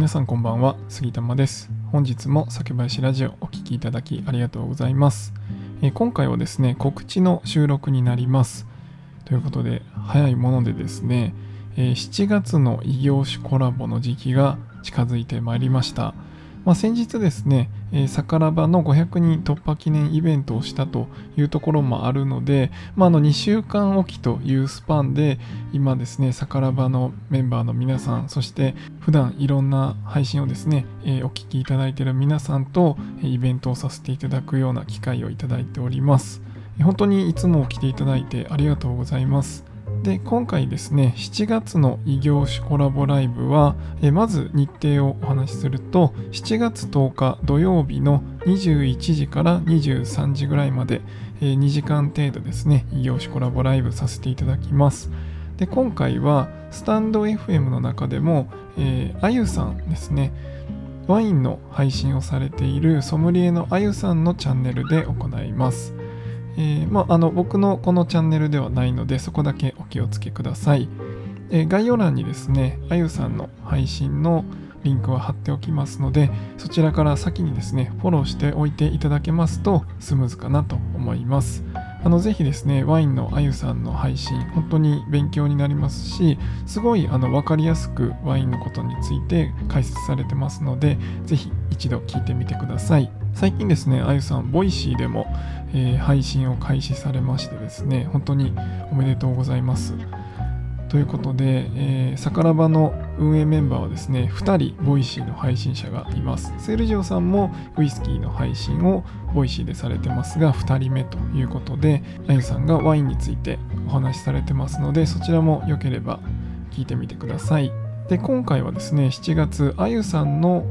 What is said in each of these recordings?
皆さんこんばんは杉玉です。本日も酒林ラジオお聴きいただきありがとうございます、えー、今回はですね告知の収録になります。ということで早いものでですね、えー、7月の異業種コラボの時期が近づいてまいりました。まあ、先日ですね、えー、サカラバの500人突破記念イベントをしたというところもあるので、まあ、あの2週間おきというスパンで今ですね、サカラバのメンバーの皆さん、そして普段いろんな配信をですね、えー、お聞きいただいている皆さんとイベントをさせていただくような機会をいただいております。本当にいつも来ていただいてありがとうございます。で今回ですね7月の異業種コラボライブはえまず日程をお話しすると7月10日土曜日の21時から23時ぐらいまでえ2時間程度ですね異業種コラボライブさせていただきます。で今回はスタンド FM の中でも、えー、あゆさんですねワインの配信をされているソムリエのあゆさんのチャンネルで行います。えー、まあ、あの僕のこのチャンネルではないのでそこだけお気をつけください、えー、概要欄にですねあゆさんの配信のリンクは貼っておきますのでそちらから先にですねフォローしておいていただけますとスムーズかなと思います。あのぜひですねワインのあゆさんの配信本当に勉強になりますしすごいあの分かりやすくワインのことについて解説されてますのでぜひ一度聞いてみてください。最近ですねあゆさん Voicy でもえー、配信を開始されましてですね、本当におめでとうございます。ということで、えー、サカラバの運営メンバーはですね、2人、 Voicy の配信者がいます。セルジオさんもウイスキーの配信をVoicy でされてますが、2人目ということで、あゆさんがワインについてお話しされてますので、そちらも良ければ聞いてみてください。で、今回はですね、7月、あゆさんの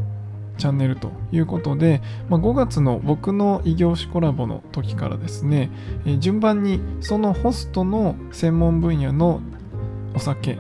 チャンネルということで、まあ、5月の僕の異業種コラボの時からですね、えー、順番にそのホストの専門分野のお酒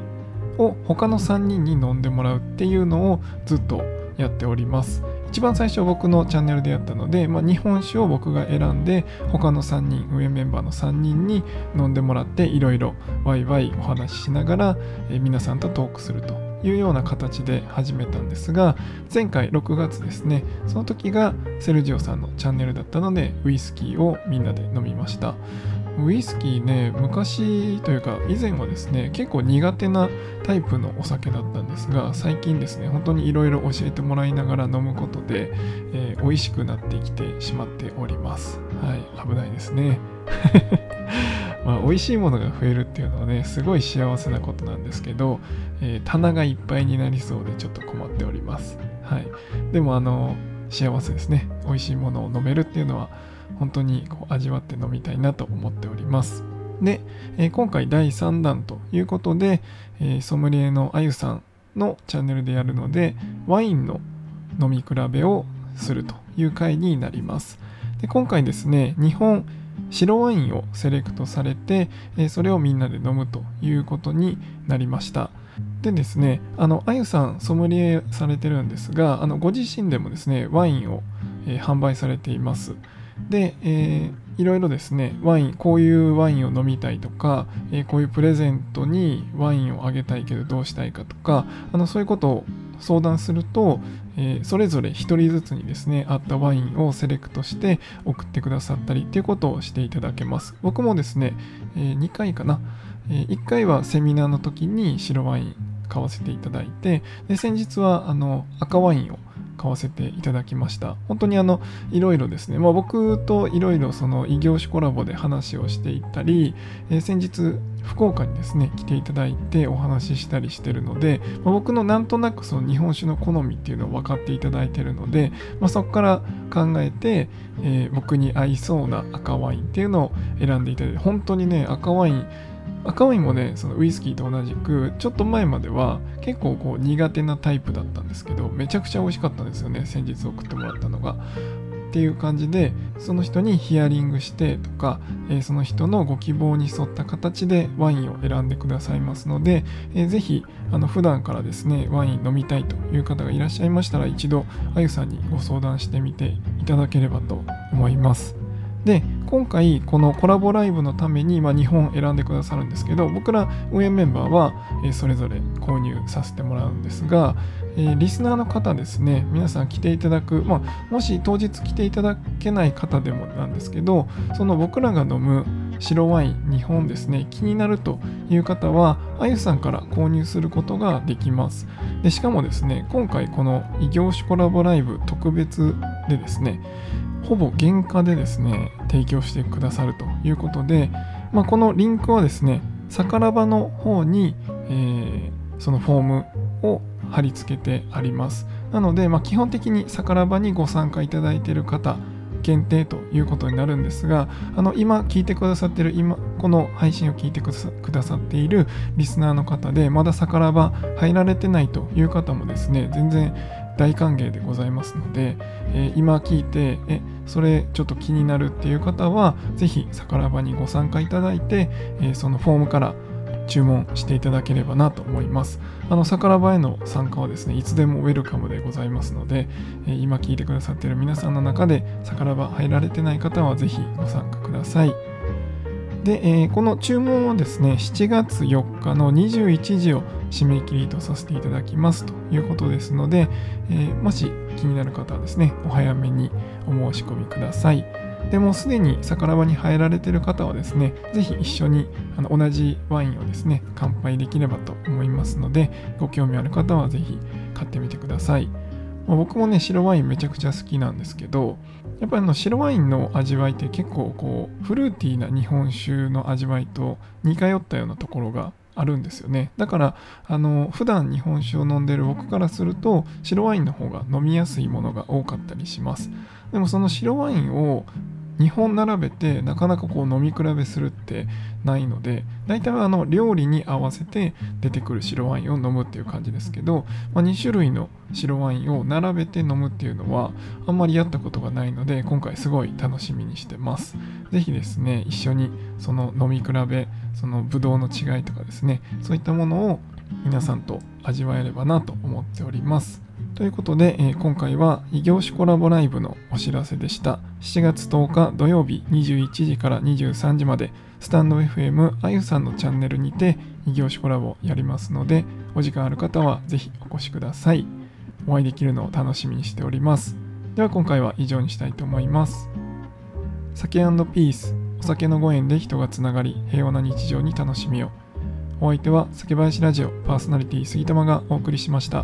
を他の3人に飲んでもらうっていうのをずっとやっております。一番最初僕のチャンネルでやったので、まあ、日本酒を僕が選んで他の3人上メンバーの3人に飲んでもらっていろいろワイワイお話ししながら、えー、皆さんとトークするというような形で始めたんですが前回6月ですねその時がセルジオさんのチャンネルだったのでウイスキーをみんなで飲みました。ウイスキーね昔というか以前はですね結構苦手なタイプのお酒だったんですが最近ですね本当にいろいろ教えてもらいながら飲むことで、えー、美味しくなってきてしまっております。はい危ないですね、美味しいものが増えるっていうのはね、すごい幸せなことなんですけど、えー、棚がいっぱいになりそうでちょっと困っております。はい。でも、あの、幸せですね。美味しいものを飲めるっていうのは、本当にこう味わって飲みたいなと思っております。で、えー、今回第3弾ということで、えー、ソムリエのあゆさんのチャンネルでやるので、ワインの飲み比べをするという回になります。で今回ですね、日本白ワインをセレクトされて、えそれをみんなで飲むということになりました。でですね、あの、あゆさん、ソムリエされてるんですが、あのご自身でもですね、ワインを、え、販売されています。で、えー、いろいろですね、ワイン、こういうワインを飲みたいとか、えー、こういうプレゼントにワインをあげたいけどどうしたいかとか、あのそういうことを相談すると、えー、それぞれ1人ずつにですね、合ったワインをセレクトして送ってくださったりっていうことをしていただけます。僕もですね、えー、2回かな、えー、1回はセミナーの時に白ワイン買わせていただいて、で先日はあの赤ワインを買わせていただきました。本当にあの、いろいろですね、まあ、僕といろいろその異業種コラボで話をしていったり、えー、先日、福岡にですね、来ていただいてお話ししたりしてるので、まあ、僕のなんとなくその日本酒の好みっていうのを分かっていただいてるので、まあ、そこから考えて、えー、僕に合いそうな赤ワインっていうのを選んでいただいて、本当にね、赤ワイン、赤ワインもねそのウイスキーと同じくちょっと前までは結構こう苦手なタイプだったんですけどめちゃくちゃ美味しかったんですよね先日送ってもらったのが。っていう感じでその人にヒアリングしてとか、えー、その人のご希望に沿った形でワインを選んでくださいますので、えー、ぜひあの普段からですねワイン飲みたいという方がいらっしゃいましたら一度あゆさんにご相談してみていただければと思います。で今回このコラボライブのために、まあ、2本選んでくださるんですけど僕ら運営メンバーは、えそれぞれ購入させてもらうんですが、え、リスナーの方ですね皆さん来ていただく、まあ、もし当日来ていただけない方でもなんですけどその僕らが飲む白ワイン2本ですね気になるという方はあゆさんから購入することができます。でしかもですね今回この異業種コラボライブ特別でですねほぼ原価でですね提供してくださるということで、まあ、このリンクはですねサカラバの方に、えー、そのフォームを貼り付けてあります。なので、まあ、基本的にサカラバにご参加いただいている方限定ということになるんですがあの今聞いてくださってる今この配信を聞いてくださっているリスナーの方でまだ逆らば入られてないという方もですね全然大歓迎でございますので、えー、今聞いてえそれちょっと気になるっていう方は是非逆らばにご参加いただいて、え、そのフォームから注文していただければなと思います。あの、桜庭への参加はですね、いつでもウェルカムでございますので、え今聞いてくださっている皆さんの中で、桜庭入られてない方はぜひご参加ください。で、えー、この注文はですね、7月4日の21時を締め切りとさせていただきますということですので、えー、もし気になる方はですね、お早めにお申し込みください。でもすでに桜庭に入られている方はですね、ぜひ一緒にあの同じワインをですね、乾杯できればと思いますので、ご興味ある方はぜひ買ってみてください。まあ、僕もね、白ワインめちゃくちゃ好きなんですけど、やっぱりあの白ワインの味わいって結構こう、フルーティーな日本酒の味わいと似通ったようなところがあるんですよね。だからあの普段日本酒を飲んでる僕からすると白ワインの方が飲みやすいものが多かったりします。でもその白ワインを2本並べてなかなかこう飲み比べするってないので大体あの料理に合わせて出てくる白ワインを飲むっていう感じですけど、まあ、2種類の白ワインを並べて飲むっていうのはあんまりやったことがないので今回すごい楽しみにしてます。是非ですね一緒にその飲み比べそのブドウの違いとかですねそういったものを皆さんと味わえればなと思っております。ということで、えー、今回は異業種コラボライブのお知らせでした。7月10日土曜日21時から23時まで、スタンド FM あゆさんのチャンネルにて異業種コラボやりますので、お時間ある方はぜひお越しください。お会いできるのを楽しみにしております。では今回は以上にしたいと思います。酒ピース、お酒のご縁で人がつながり、平和な日常に楽しみを。お相手は酒林ラジオパーソナリティ杉玉がお送りしました。